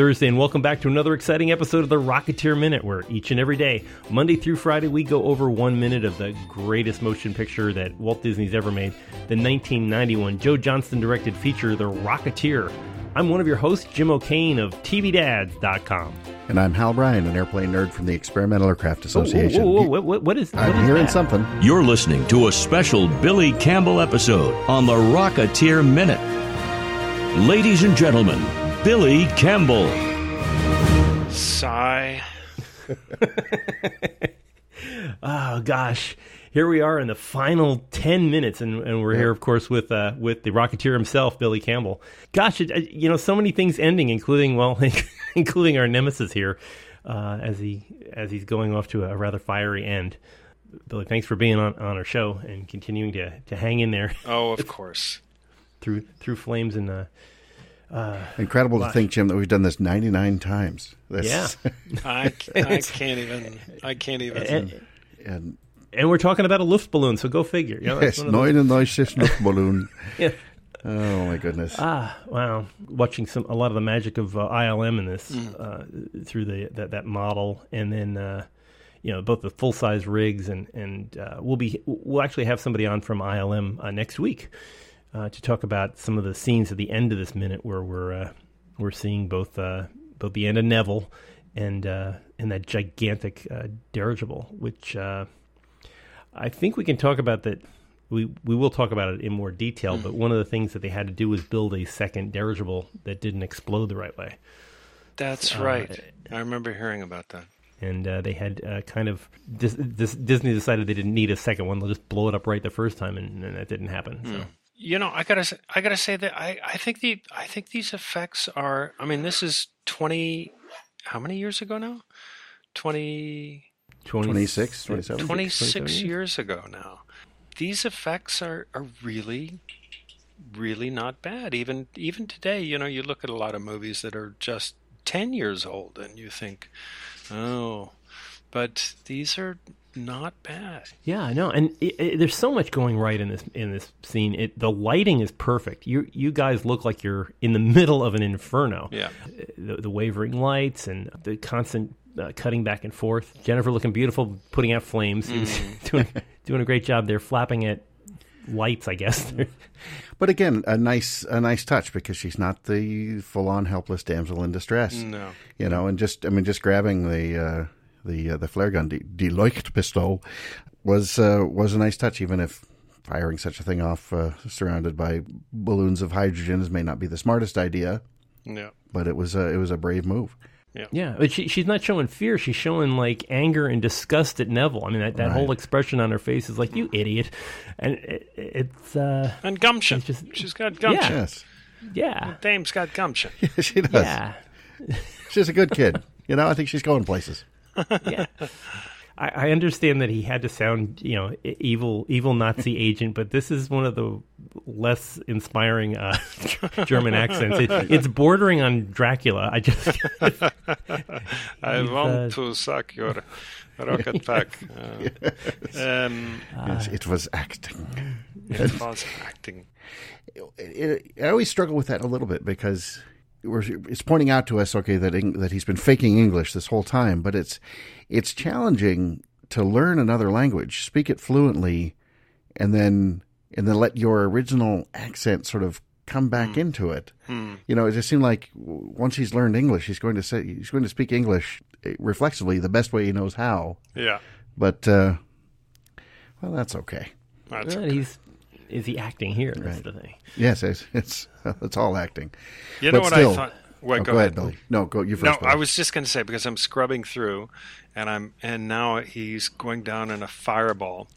Thursday, and welcome back to another exciting episode of the Rocketeer Minute, where each and every day, Monday through Friday, we go over one minute of the greatest motion picture that Walt Disney's ever made, the 1991 Joe Johnston directed feature, The Rocketeer. I'm one of your hosts, Jim O'Kane of TVDads.com. And I'm Hal Bryan, an airplane nerd from the Experimental Aircraft Association. Whoa, whoa, whoa, what, what is, what I'm is hearing that? something. You're listening to a special Billy Campbell episode on the Rocketeer Minute. Ladies and gentlemen, Billy Campbell. Sigh. Oh gosh, here we are in the final ten minutes, and, and we're here, of course, with uh, with the Rocketeer himself, Billy Campbell. Gosh, it, it- you know, so many things ending, including well, including our nemesis here, uh, as he as he's going off to a rather fiery end. Billy, thanks for being on, on our show and continuing to, to hang in there Oh, of course. through through flames and uh, Incredible to think, Jim, that we've done this 99 times. This, yeah. I, I can't even. I can't even. and, and and we're talking about a Luft balloon, so go figure. You know, yes, one of the- 99 Luftballon. Yeah. Oh, my goodness. Ah, wow! Watching some a lot of the magic of uh, ILM in this uh, through the that, that model, and then uh, you know both the full size rigs, and and uh, we'll be we'll actually have somebody on from ILM uh, next week uh, to talk about some of the scenes at the end of this minute where we're uh, we're seeing both uh, both the end of Neville and uh, and that gigantic uh, dirigible, which uh, I think we can talk about that. We we will talk about it in more detail, but one of the things that they had to do was build a second dirigible that didn't explode the right way, That's right. I remember hearing about that. and uh, they had uh, kind of dis- dis- Disney decided they didn't need a second one; they'll just blow it up right the first time, and, and that didn't happen. So. You know, I gotta. say- I gotta say that I. I think the. I think these effects are. I mean, this is twenty. How many years ago now? Twenty. 26, 27? 26 years ago now. These effects are, are really, really not bad. Even even today, you know, you look at a lot of movies that are just 10 years old and you think, oh, but these are not bad. Yeah, I know, and it, it, there's so much going right in this in this scene. It, the lighting is perfect. You you guys look like you're in the middle of an inferno. Yeah. the, the wavering lights and the constant uh, cutting back and forth. Jennifer looking beautiful, putting out flames. He was doing doing a great job there, flapping at lights. I guess. But again, a nice a nice touch because she's not the full on helpless damsel in distress. No. You know, and just I mean, just grabbing the uh, the uh, the flare gun, the, the Leuchtpistol, was uh, was a nice touch, even if firing such a thing off uh, surrounded by balloons of hydrogen may not be the smartest idea. Yeah. But it was a, it was a brave move. yeah, yeah, but she, she's not showing fear. She's showing like anger and disgust at Neville. I mean, that, that whole expression on her face is like, "You idiot," and it, it's uh, And gumption. It's just- She's got gumption. Yes, yeah, Dame's got gumption. she does. yeah. She's a good kid. You know, I think she's going places. yeah. I, I understand that he had to sound, you know, evil, evil Nazi agent, but this is one of the less inspiring uh, German accents. It, it's bordering on Dracula. I just, I want uh, to suck your rocket pack. Uh, um, yes, it was acting. it was acting. it, I always struggle with that a little bit because we're, it's pointing out to us, okay, that Eng- that he's been faking English this whole time, but it's it's challenging to learn another language, speak it fluently, and then and then let your original accent sort of come back into it. You know, it just seemed like once he's learned English, he's going to say he's going to speak English eh, reflexively the best way he knows how. Yeah. But uh, well, that's okay. That's But okay. he's, is he acting here? That's the thing. Yes, it's it's, it's all acting. You know what still- I thought? Wait, Oh, go, ahead, Billy. No, go you first. No, first. I was just going to say because I'm scrubbing through, and I'm and now he's going down in a fireball,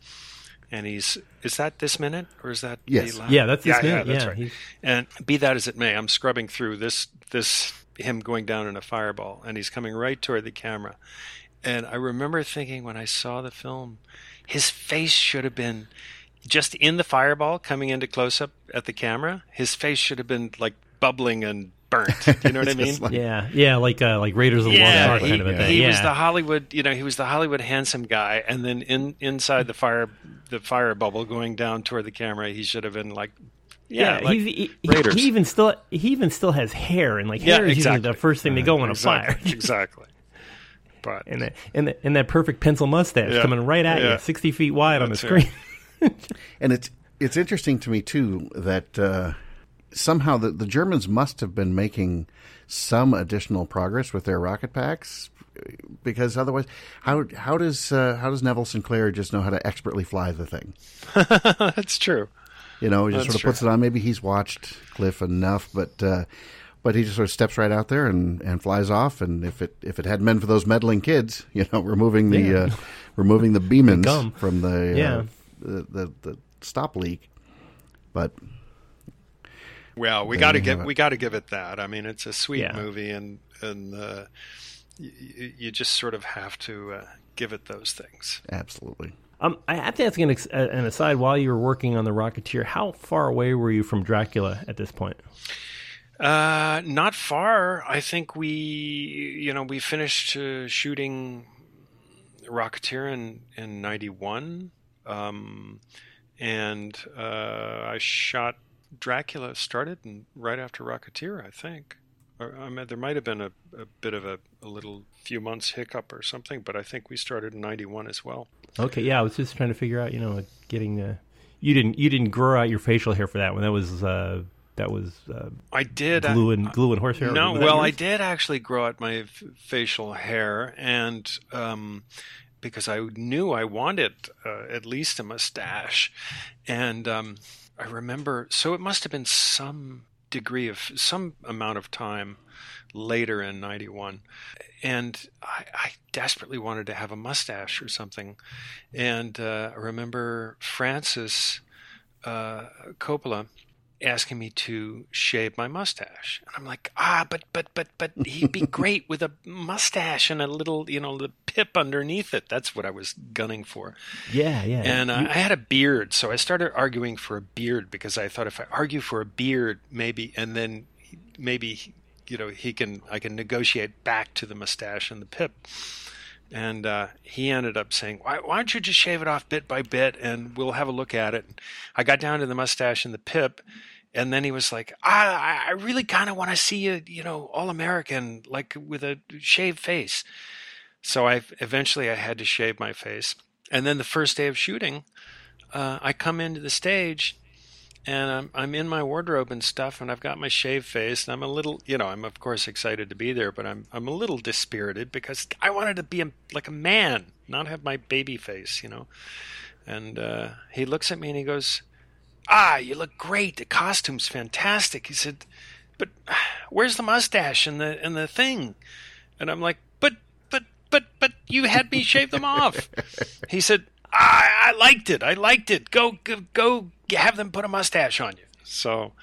and he's is that this minute or is that Yes. The last? Yeah, that's this yeah, minute. Yeah, that's Yeah, right. he's- And be that as it may, I'm scrubbing through this this him going down in a fireball, and he's coming right toward the camera, and I remember thinking when I saw the film, his face should have been just in the fireball coming into close up at the camera. His face should have been like bubbling and burnt. Do you know what I mean? Like- Yeah, yeah, like uh, like Raiders of the Lost Ark he, kind of a thing. he yeah. was the Hollywood, you know, he was the Hollywood handsome guy, and then in inside the fire, the fire bubble going down toward the camera, he should have been like Yeah, yeah, like he's, he, he- Raiders. he even still he even still has hair, and like yeah, hair is exactly. usually the first thing to go on a fire. exactly. exactly. But and that and, that- and that perfect pencil mustache Yeah. coming right at Yeah. you, sixty feet wide on the screen. right. And it's it's interesting to me too that uh, somehow the, the Germans must have been making some additional progress with their rocket packs because otherwise, how how does uh, how does Neville Sinclair just know how to expertly fly the thing? that's true. You know, he just That's sort of puts it on. Maybe he's watched Cliff enough, but uh, but he just sort of steps right out there and, and flies off. And if it if it hadn't been for those meddling kids, you know, removing the Yeah. uh, removing the Beemans gum. from the, Yeah. The the the stop leak, but Well, we got to you give it. we got to give it that. I mean, it's a sweet Yeah. movie, and and uh, you, you just sort of have to uh, give it those things. absolutely. Um, I have to ask an, uh, an aside. While you were working on the Rocketeer, how far away were you from Dracula at this point? Uh, not far. I think we, you know, we finished uh, shooting Rocketeer in in '91, um, and uh, I shot Dracula. Started in, right after Rocketeer, I think. Or, I mean, there might have been a, a bit of a, a little few months hiccup or something, but I think we started in '91 as well. Okay, yeah, I was just trying to figure out, you know, getting uh, you didn't you didn't grow out your facial hair for that one. That was uh, that was uh, I did. glue and glue and horsehair. No, well, I did actually grow out my f- facial hair, and um, because I knew I wanted uh, at least a mustache, and um, I remember. So it must have been some degree of some amount of time later in '91, and I, I desperately wanted to have a mustache or something, and uh, I remember Francis uh, Coppola asking me to shave my mustache. And I'm like, ah, but but but but he'd be great with a mustache and a little, you know, the pip underneath it. That's what I was gunning for. yeah, yeah. And uh, I had a beard, so I started arguing for a beard because I thought if I argue for a beard, maybe, and then maybe, you know, he can, I can negotiate back to the mustache and the pip. And uh, he ended up saying, why, why don't you just shave it off bit by bit and we'll have a look at it. I got down to the mustache and the pip. And then he was like, I, I really kind of want to see you, you know, all American, like with a shaved face. So I eventually I had to shave my face. And then the first day of shooting, uh, I come into the stage and I'm, I'm in my wardrobe and stuff and I've got my shaved face and I'm a little, you know, I'm of course excited to be there, but I'm, I'm a little dispirited because I wanted to be a, like a man, not have my baby face, you know. And uh, he looks at me and he goes, ah, you look great. The costume's fantastic. He said, but where's the mustache and the, and the thing? And I'm like, but, but, but, but you had me shave them off. He said, I, I liked it. I liked it. Go, go, go have them put a mustache on you. So,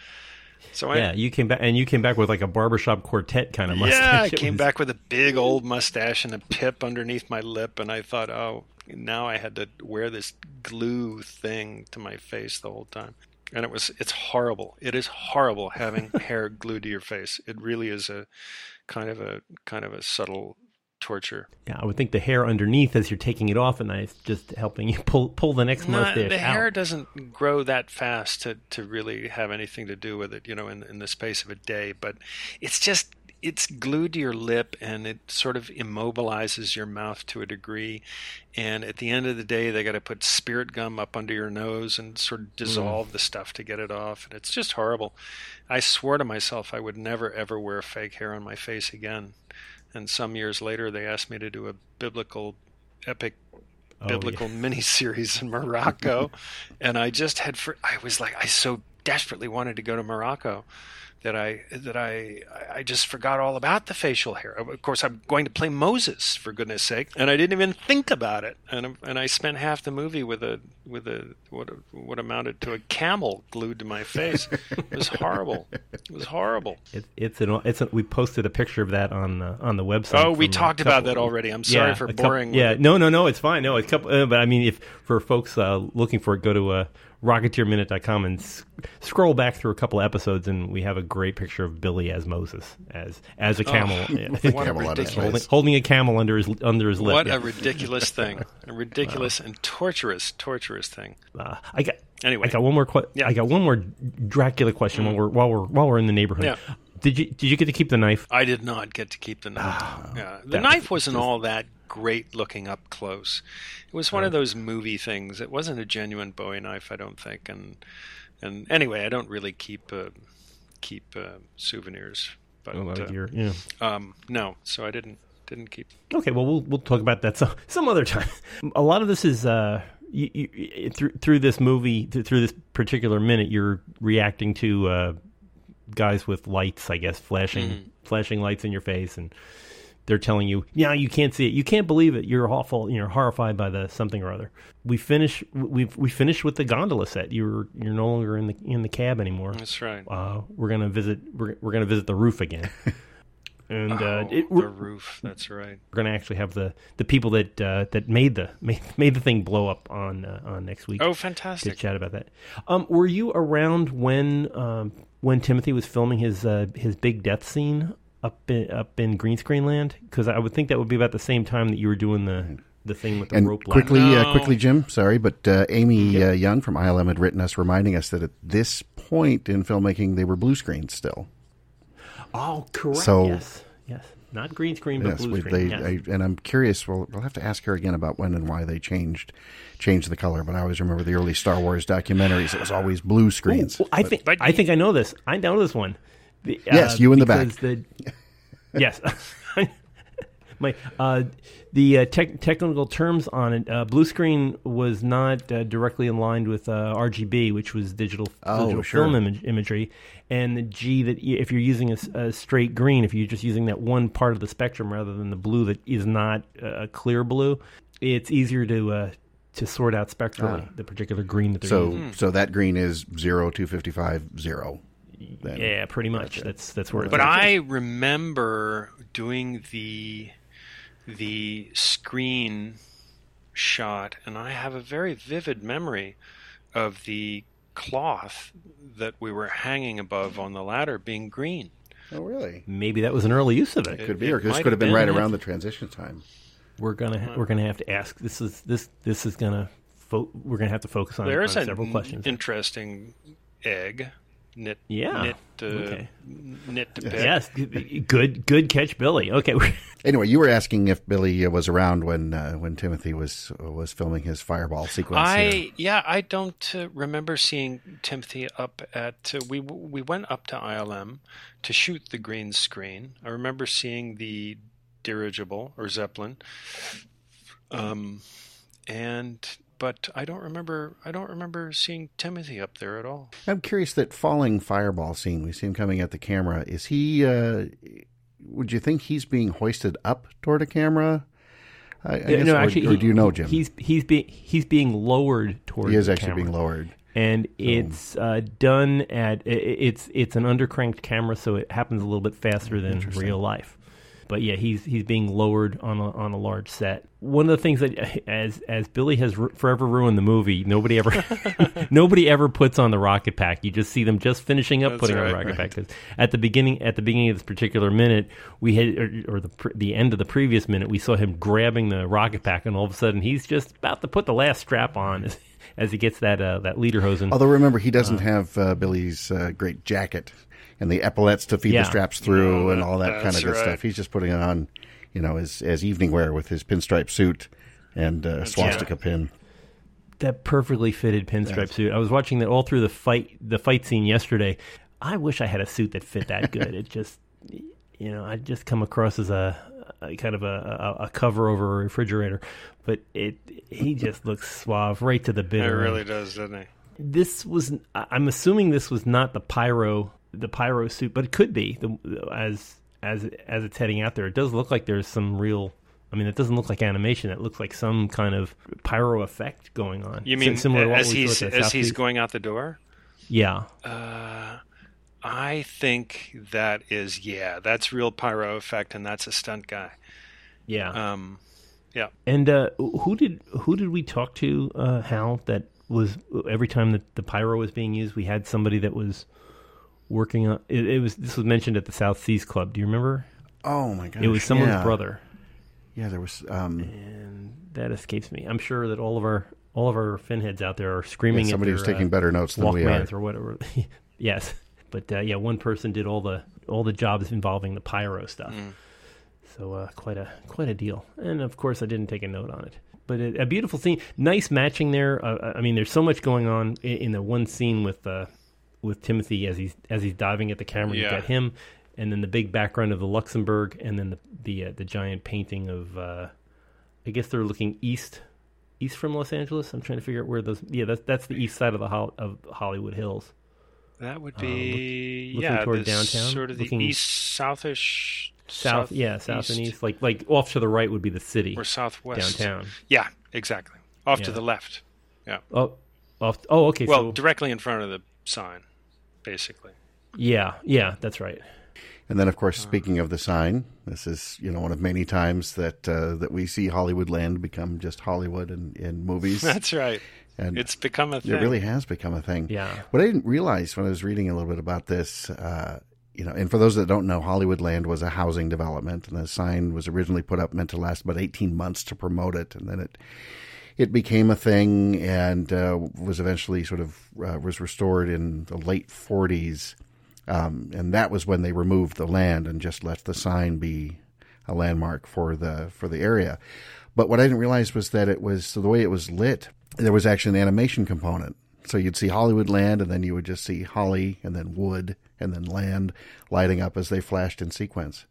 so I, yeah, you came back and you came back with like a barbershop quartet kind of mustache. yeah, I came was- back with a big old mustache and a pip underneath my lip, and I thought, oh, now I had to wear this glue thing to my face the whole time. And it was, it's horrible. It is horrible having hair glued to your face. It really is a kind of a kind of a subtle torture. Yeah, I would think the hair underneath as you're taking it off at night is just helping you pull pull the next No, mustache the out. hair doesn't grow that fast to, to really have anything to do with it, you know, in, in the space of a day. But it's just it's glued to your lip and it sort of immobilizes your mouth to a degree. And at the end of the day, they got to put spirit gum up under your nose and sort of mm. dissolve the stuff to get it off. And it's just horrible. I swore to myself I would never ever wear fake hair on my face again. And some years later, they asked me to do a biblical epic Oh, biblical miniseries in Morocco, and I just had for I was like I so desperately wanted to go to Morocco that I that I I just forgot all about the facial hair. Of course, I'm going to play Moses for goodness sake, and I didn't even think about it. And and I spent half the movie with a with a what what amounted to a camel glued to my face. It was horrible. It was horrible. It, it's an it's a, we posted a picture of that on the on the website. Oh, we talked about that already. I'm sorry yeah, for a couple- boring. yeah, no, no, no, it's fine. No, it's couple. Uh, but I mean, if for folks uh, looking for it, go to uh, rocketeerminute.com and s- scroll back through a couple episodes, and we have a great picture of Billy as Moses, as as a camel. Oh, a Camel holding, holding a camel under his under his lip. What yeah. a ridiculous thing. A ridiculous and torturous, torturous thing. Uh, I got Anyway, I got one more. Que- Yeah. I got one more Dracula question while we're while we're while we're in the neighborhood. Yeah. Did you did you get to keep the knife? I did not get to keep the knife. yeah. The knife wasn't all that great looking up close. It was one of those movie things. It wasn't a genuine Bowie knife, I don't think. And and anyway, I don't really keep uh, keep uh, souvenirs. But Oh, like uh, your- yeah. um, no, so I didn't didn't keep. Okay, well, we'll we'll talk about that some some other time. A lot of this is uh, you, you, through through this movie, through this particular minute, you're reacting to uh, guys with lights, I guess, flashing flashing lights in your face, and they're telling you, "Yeah, you can't see it, you can't believe it, you're awful, you're horrified by the something or other." We finish we we finished with the gondola set. You're you're no longer in the in the cab anymore. That's right. Uh, we're gonna visit we're we're gonna visit the roof again. And uh, Oh, it, the roof. That's right. we're going to actually have the, the people that uh, that made the made, made the thing blow up on uh, on next week Oh, fantastic! to chat about that. Um, were you around when um, when Timothy was filming his uh, his big death scene up in, up in green screen land? Because I would think that would be about the same time that you were doing the the thing with the And rope. quickly, No. uh, quickly, Jim. Sorry, but uh, Amy uh, Young from ILM had written us, reminding us that at this point in filmmaking, they were blue screens still. Oh, correct. So- yes, yes, not green screen, but Yes, blue screen. they, yes. I, and I'm curious. We'll, we'll have to ask her again about when and why they changed changed the color. But I always remember the early Star Wars documentaries. It was always blue screens. Well, I think but- I think I know this. I know this one. The, uh, Yes, you in the back. The, yes, my uh, the uh, tech technical terms on it. Uh, blue screen was not uh, directly aligned with uh, RGB, which was digital Oh, digital sure. film image, imagery, and the G that if you're using a, a straight green, if you're just using that one part of the spectrum rather than the blue that is not uh, a clear blue, it's easier to. Uh, to sort out spectrally the particular green that they're so, using. so that green is zero two fifty five zero. Then. Yeah, pretty much. That's that's where it's But at. I remember doing the the screen shot, and I have a very vivid memory of the cloth that we were hanging above on the ladder being green. Oh, really? maybe that was an early use of it. it Could be, it or this could have have been been, right yeah. around the transition time. We're gonna we're gonna have to ask. This is this this is gonna fo- we're gonna have to focus on, There's on an several questions. interesting egg knit. Yeah. knit. Uh, Okay. knit to pick. yes, good- good good catch, Billy. Okay, Anyway, you were asking if Billy uh, was around when uh, when Timothy was was filming his fireball sequence. I here. yeah, I don't uh, remember seeing Timothy up at. Uh, we we went up to ILM to shoot the green screen. I remember seeing the dirigible or zeppelin, um, and but I don't remember. I don't remember seeing Timothy up there at all. I'm curious that falling fireball scene. We see him coming at the camera. Is he? Uh, would you think he's being hoisted up toward a camera? I, I guess, no, actually, or he- do you know Jim? He's he's being he's being lowered toward. he is the actually camera. being lowered. and it's uh, done at i- i- it's it's an undercranked camera, so it happens a little bit faster than real life. But yeah, he's he's being lowered on a on a large set. One of the things that as as Billy has ru- forever ruined the movie, nobody ever nobody ever puts on the rocket pack. You just see them just finishing up That's putting on the right, rocket pack. 'Cause at the beginning at the beginning of this particular minute, we had or, or the the end of the previous minute, we saw him grabbing the rocket pack, and all of a sudden he's just about to put the last strap on as, as he gets that uh, that leader hose in. Although remember, he doesn't have uh, Billy's uh, great jacket and the epaulets to feed Yeah. the straps through and all that kind of good right. stuff. He's just putting it on, you know, as as evening wear with his pinstripe suit and uh, swastika pin. that perfectly fitted pinstripe suit. I was watching that all through the fight the fight scene yesterday. I wish I had a suit that fit that good. it just you know, I just come across as a, a kind of a, a, a cover over a refrigerator, but it he just looks suave right to the bitter. It bitter. really end. does, doesn't he? This was I'm assuming this was not the pyro the pyro suit, but it could be the, as as as it's heading out there. It does look like there's some real I mean, it doesn't look like animation. It looks like some kind of pyro effect going on. You mean similar as he's as South he's Beach? going out the door? Yeah, Uh, I think that is yeah, that's real pyro effect, and that's a stunt guy. yeah. Um, yeah, and uh, who did who did we talk to, uh, Hal? That was every time that the pyro was being used, we had somebody that was working on. It, it was this was mentioned at the South Seas Club. Do you remember? Oh my god! It was someone's yeah. brother, Yeah, there was. Um, and that escapes me. I'm sure that all of our all of our finheads out there are screaming. Yeah, somebody at was their, taking uh, better notes than we are. Or whatever. yes, but uh, yeah, one person did all the all the jobs involving the pyro stuff. Mm. So uh, quite a quite a deal. And of course, I didn't take a note on it. But a, a beautiful scene, nice matching there. Uh, I mean, there's so much going on in, in the one scene with uh, with Timothy as he's as he's diving at the camera. You Yeah. got him, and then the big background of the Luxembourg, and then the the uh, the giant painting of. Uh, I guess they're looking east east from Los Angeles. I'm trying to figure out where those. Yeah, that's that's the east side of the of Hollywood Hills. That would Uh, be look- looking yeah, toward downtown, sort of the looking- east southish South, yeah, south and east. Like like off to the right would be the city or southwest downtown. Yeah, exactly. Off to the left. Yeah. Oh, off. Oh, okay. well, so directly in front of the sign, basically. yeah, yeah, that's right. And then, of course, speaking of the sign, this is you know one of many times that uh, that we see Hollywoodland become just Hollywood in, in movies. That's right. and It's become a thing. it really has become a thing. Yeah. What I didn't realize when I was reading a little bit about this, uh, you know, and for those that don't know, Hollywoodland was a housing development, and the sign was originally put up meant to last about eighteen months to promote it, and then it it became a thing and uh, was eventually sort of uh, was restored in the late 40s um, and that was when they removed the land and just let the sign be a landmark for the for the area. But what i didn't realize was that it was so the way it was lit there was actually an animation component. So you'd see hollywood land and then you would just see holly and then wood and then land lighting up as they flashed in sequence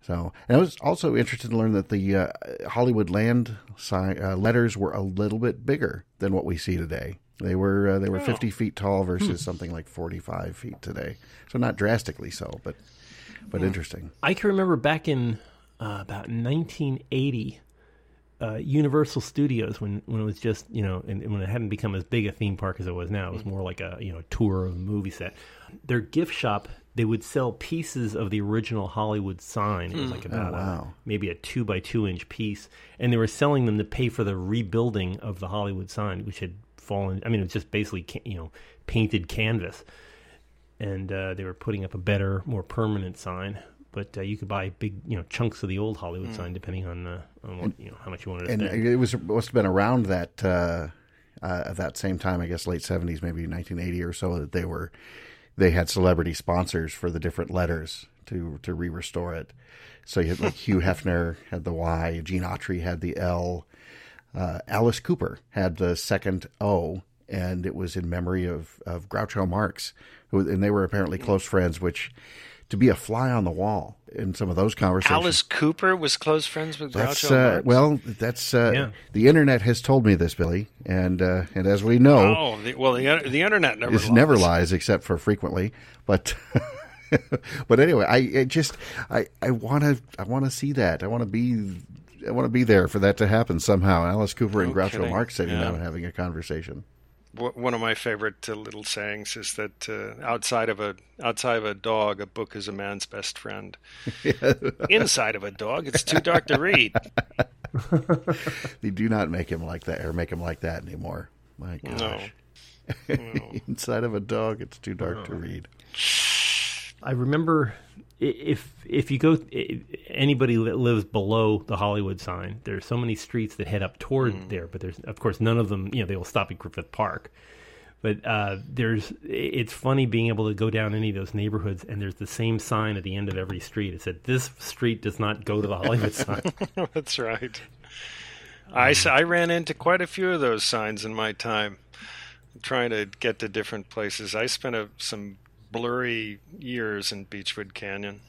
so, and I was also interested to learn that the uh, Hollywood land sign, uh, letters were a little bit bigger than what we see today. They were uh, they were 50 feet tall versus something like 45 feet today. So not drastically so, but but interesting. I can remember back in uh, about 1980, uh, Universal Studios when when it was just you know and, and when it hadn't become as big a theme park as it was now. It was more like a you know tour of a movie set. Their gift shop they would sell pieces of the original Hollywood sign. It was like about wow. a, maybe a two by two inch piece, and they were selling them to pay for the rebuilding of the Hollywood sign, which had fallen. I mean, it was just basically you know painted canvas and uh, they were putting up a better, more permanent sign. But uh, you could buy big, you know, chunks of the old Hollywood sign, depending on, uh, on what, you know how much you wanted to And spend. it was must have been around that uh, uh, at that same time, I guess late 70s, maybe 1980 or so that they were they had celebrity sponsors for the different letters to to re-restore it. So you had like Hugh Hefner had the Y, Gene Autry had the L, uh, Alice Cooper had the second O, and it was in memory of of Groucho Marx, who and they were apparently close friends. Which to be a fly on the wall in some of those conversations. Alice Cooper was close friends with That's Groucho uh, Marx. well, that's uh, Yeah. the internet has told me this, Billy, and uh, and as we know, Oh, the, well, the, the internet never lies. never lies except for frequently. But but anyway, I it just I I want to I want to see that. I want to be I want to be there for that to happen somehow. Alice Cooper and No Groucho kidding. Marx sitting Yeah. down and having a conversation. W- One of my favorite uh, little sayings is that uh, outside of a outside of a dog, a book is a man's best friend. Inside of a dog, it's too dark to read. They do not make him like that or make him like that anymore. My No. gosh. Inside of a dog, it's too dark to read. I remember i- if if you go anybody that lives below the Hollywood sign, there's so many streets that head up toward hmm. there, but there's of course none of them. You know, they will stop at Griffith Park. But uh, there's it's funny being able to go down any of those neighborhoods and there's the same sign at the end of every street. It said this street does not go to the Hollywood sign. That's right. I um, I ran into quite a few of those signs in my time, trying to get to different places. I spent a, some blurry years in Beachwood Canyon.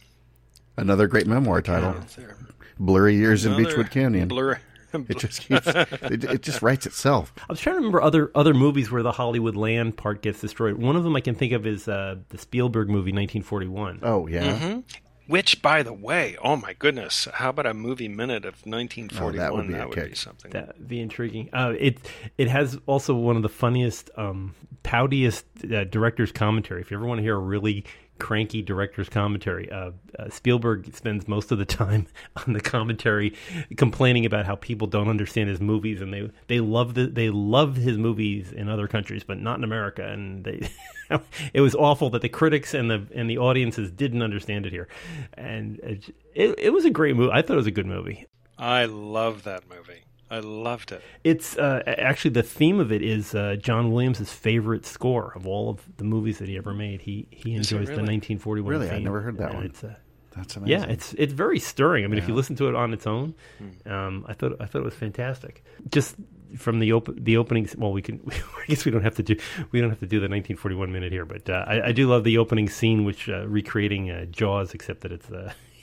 Another great memoir title: There. "Blurry Years in Beachwood Canyon." Blur, It just keeps, it, it just writes itself. I was trying to remember other other movies where the Hollywood land part gets destroyed. One of them I can think of is uh, the Spielberg movie 1941. Oh yeah, Which, by the way, oh my goodness, how about a movie minute of 1941? Oh, that would be a would be something. That be intriguing. Uh, it it has also one of the funniest, um, poutiest uh, director's commentary. If you ever want to hear a really cranky director's commentary, uh, uh, Spielberg spends most of the time on the commentary complaining about how people don't understand his movies, and they they love the, they love his movies in other countries, but not in America. And they it was awful that the critics and the and the audiences didn't understand it here, and it, it, it was a great movie. I thought it was a good movie. I love that movie. I loved it. It's uh, actually the theme of it is uh, John Williams' favorite score of all of the movies that he ever made. He he Is it enjoys the really? 1941. Really? I theme. never heard that And one. It's, uh, That's amazing. yeah, it's it's very stirring. I mean, if you listen to it on its own, Hmm. um, I thought I thought it was fantastic. Just from the op- the openings. Well, we can. I guess we don't have to do we don't have to do the 1941 minute here, but uh, I, I do love the opening scene, which uh, recreating uh, Jaws, except that it's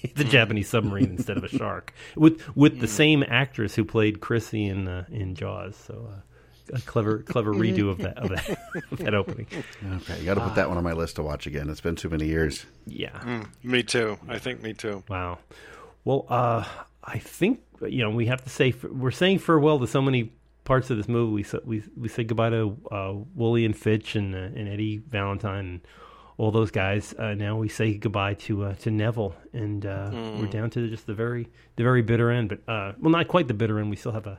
a it's a Hmm. Japanese submarine instead of a shark, with with the same actress who played Chrissy in uh, in Jaws. So. Uh, a clever, clever redo of that of that, of that opening. Okay, you got to put that one on my list to watch again. It's been too many years. Yeah, Me too. I think me too. Wow. Well, uh, I think you know we have to say we're saying farewell to so many parts of this movie. We sa- we we say goodbye to uh, Wooly and Fitch and uh, and Eddie Valentine and all those guys. Uh, now we say goodbye to uh, to Neville, and uh, we're down to just the very the very bitter end. But uh, well, not quite the bitter end. We still have a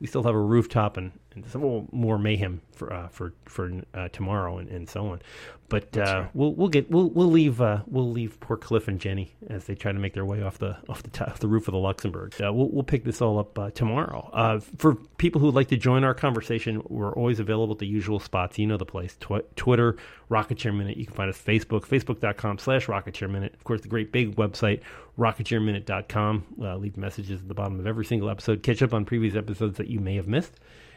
we still have a rooftop and, and some more- more mayhem for uh, for for uh, tomorrow and, and so on. But uh, we'll we'll get we'll we'll leave uh, we'll leave poor Cliff and Jenny as they try to make their way off the off the top, the roof of the Luxembourg. Uh, we'll we'll pick this all up uh, tomorrow. Uh, for people who'd like to join our conversation, we're always available at the usual spots. You know the place: Tw- Twitter, Rocketeer Minute. You can find us Facebook, facebook.com/slash Rocketeer Minute. Of course, the great big website rocketeerminute.com. Uh, leave messages at the bottom of every single episode. Catch up on previous episodes that you may have missed,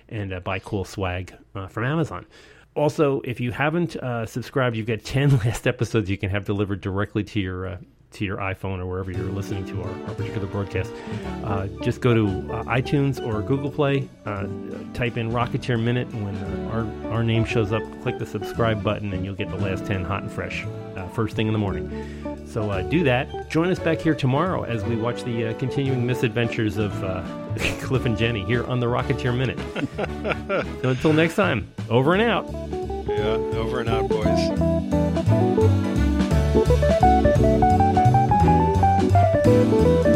and uh, buy cool swag uh, from Amazon. Also, if you haven't uh, subscribed, you've got ten last episodes you can have delivered directly to your uh, to your iPhone or wherever you're listening to our, our particular broadcast. Uh, just go to uh, iTunes or Google Play, uh, type in Rocketeer Minute, and when uh, our our name shows up, click the subscribe button, and you'll get the last ten hot and fresh uh, first thing in the morning. So uh, do that. Join us back here tomorrow as we watch the continuing misadventures of Cliff and Jenny here on the Rocketeer Minute. so until next time, over and out. Yeah, over and out, boys. Go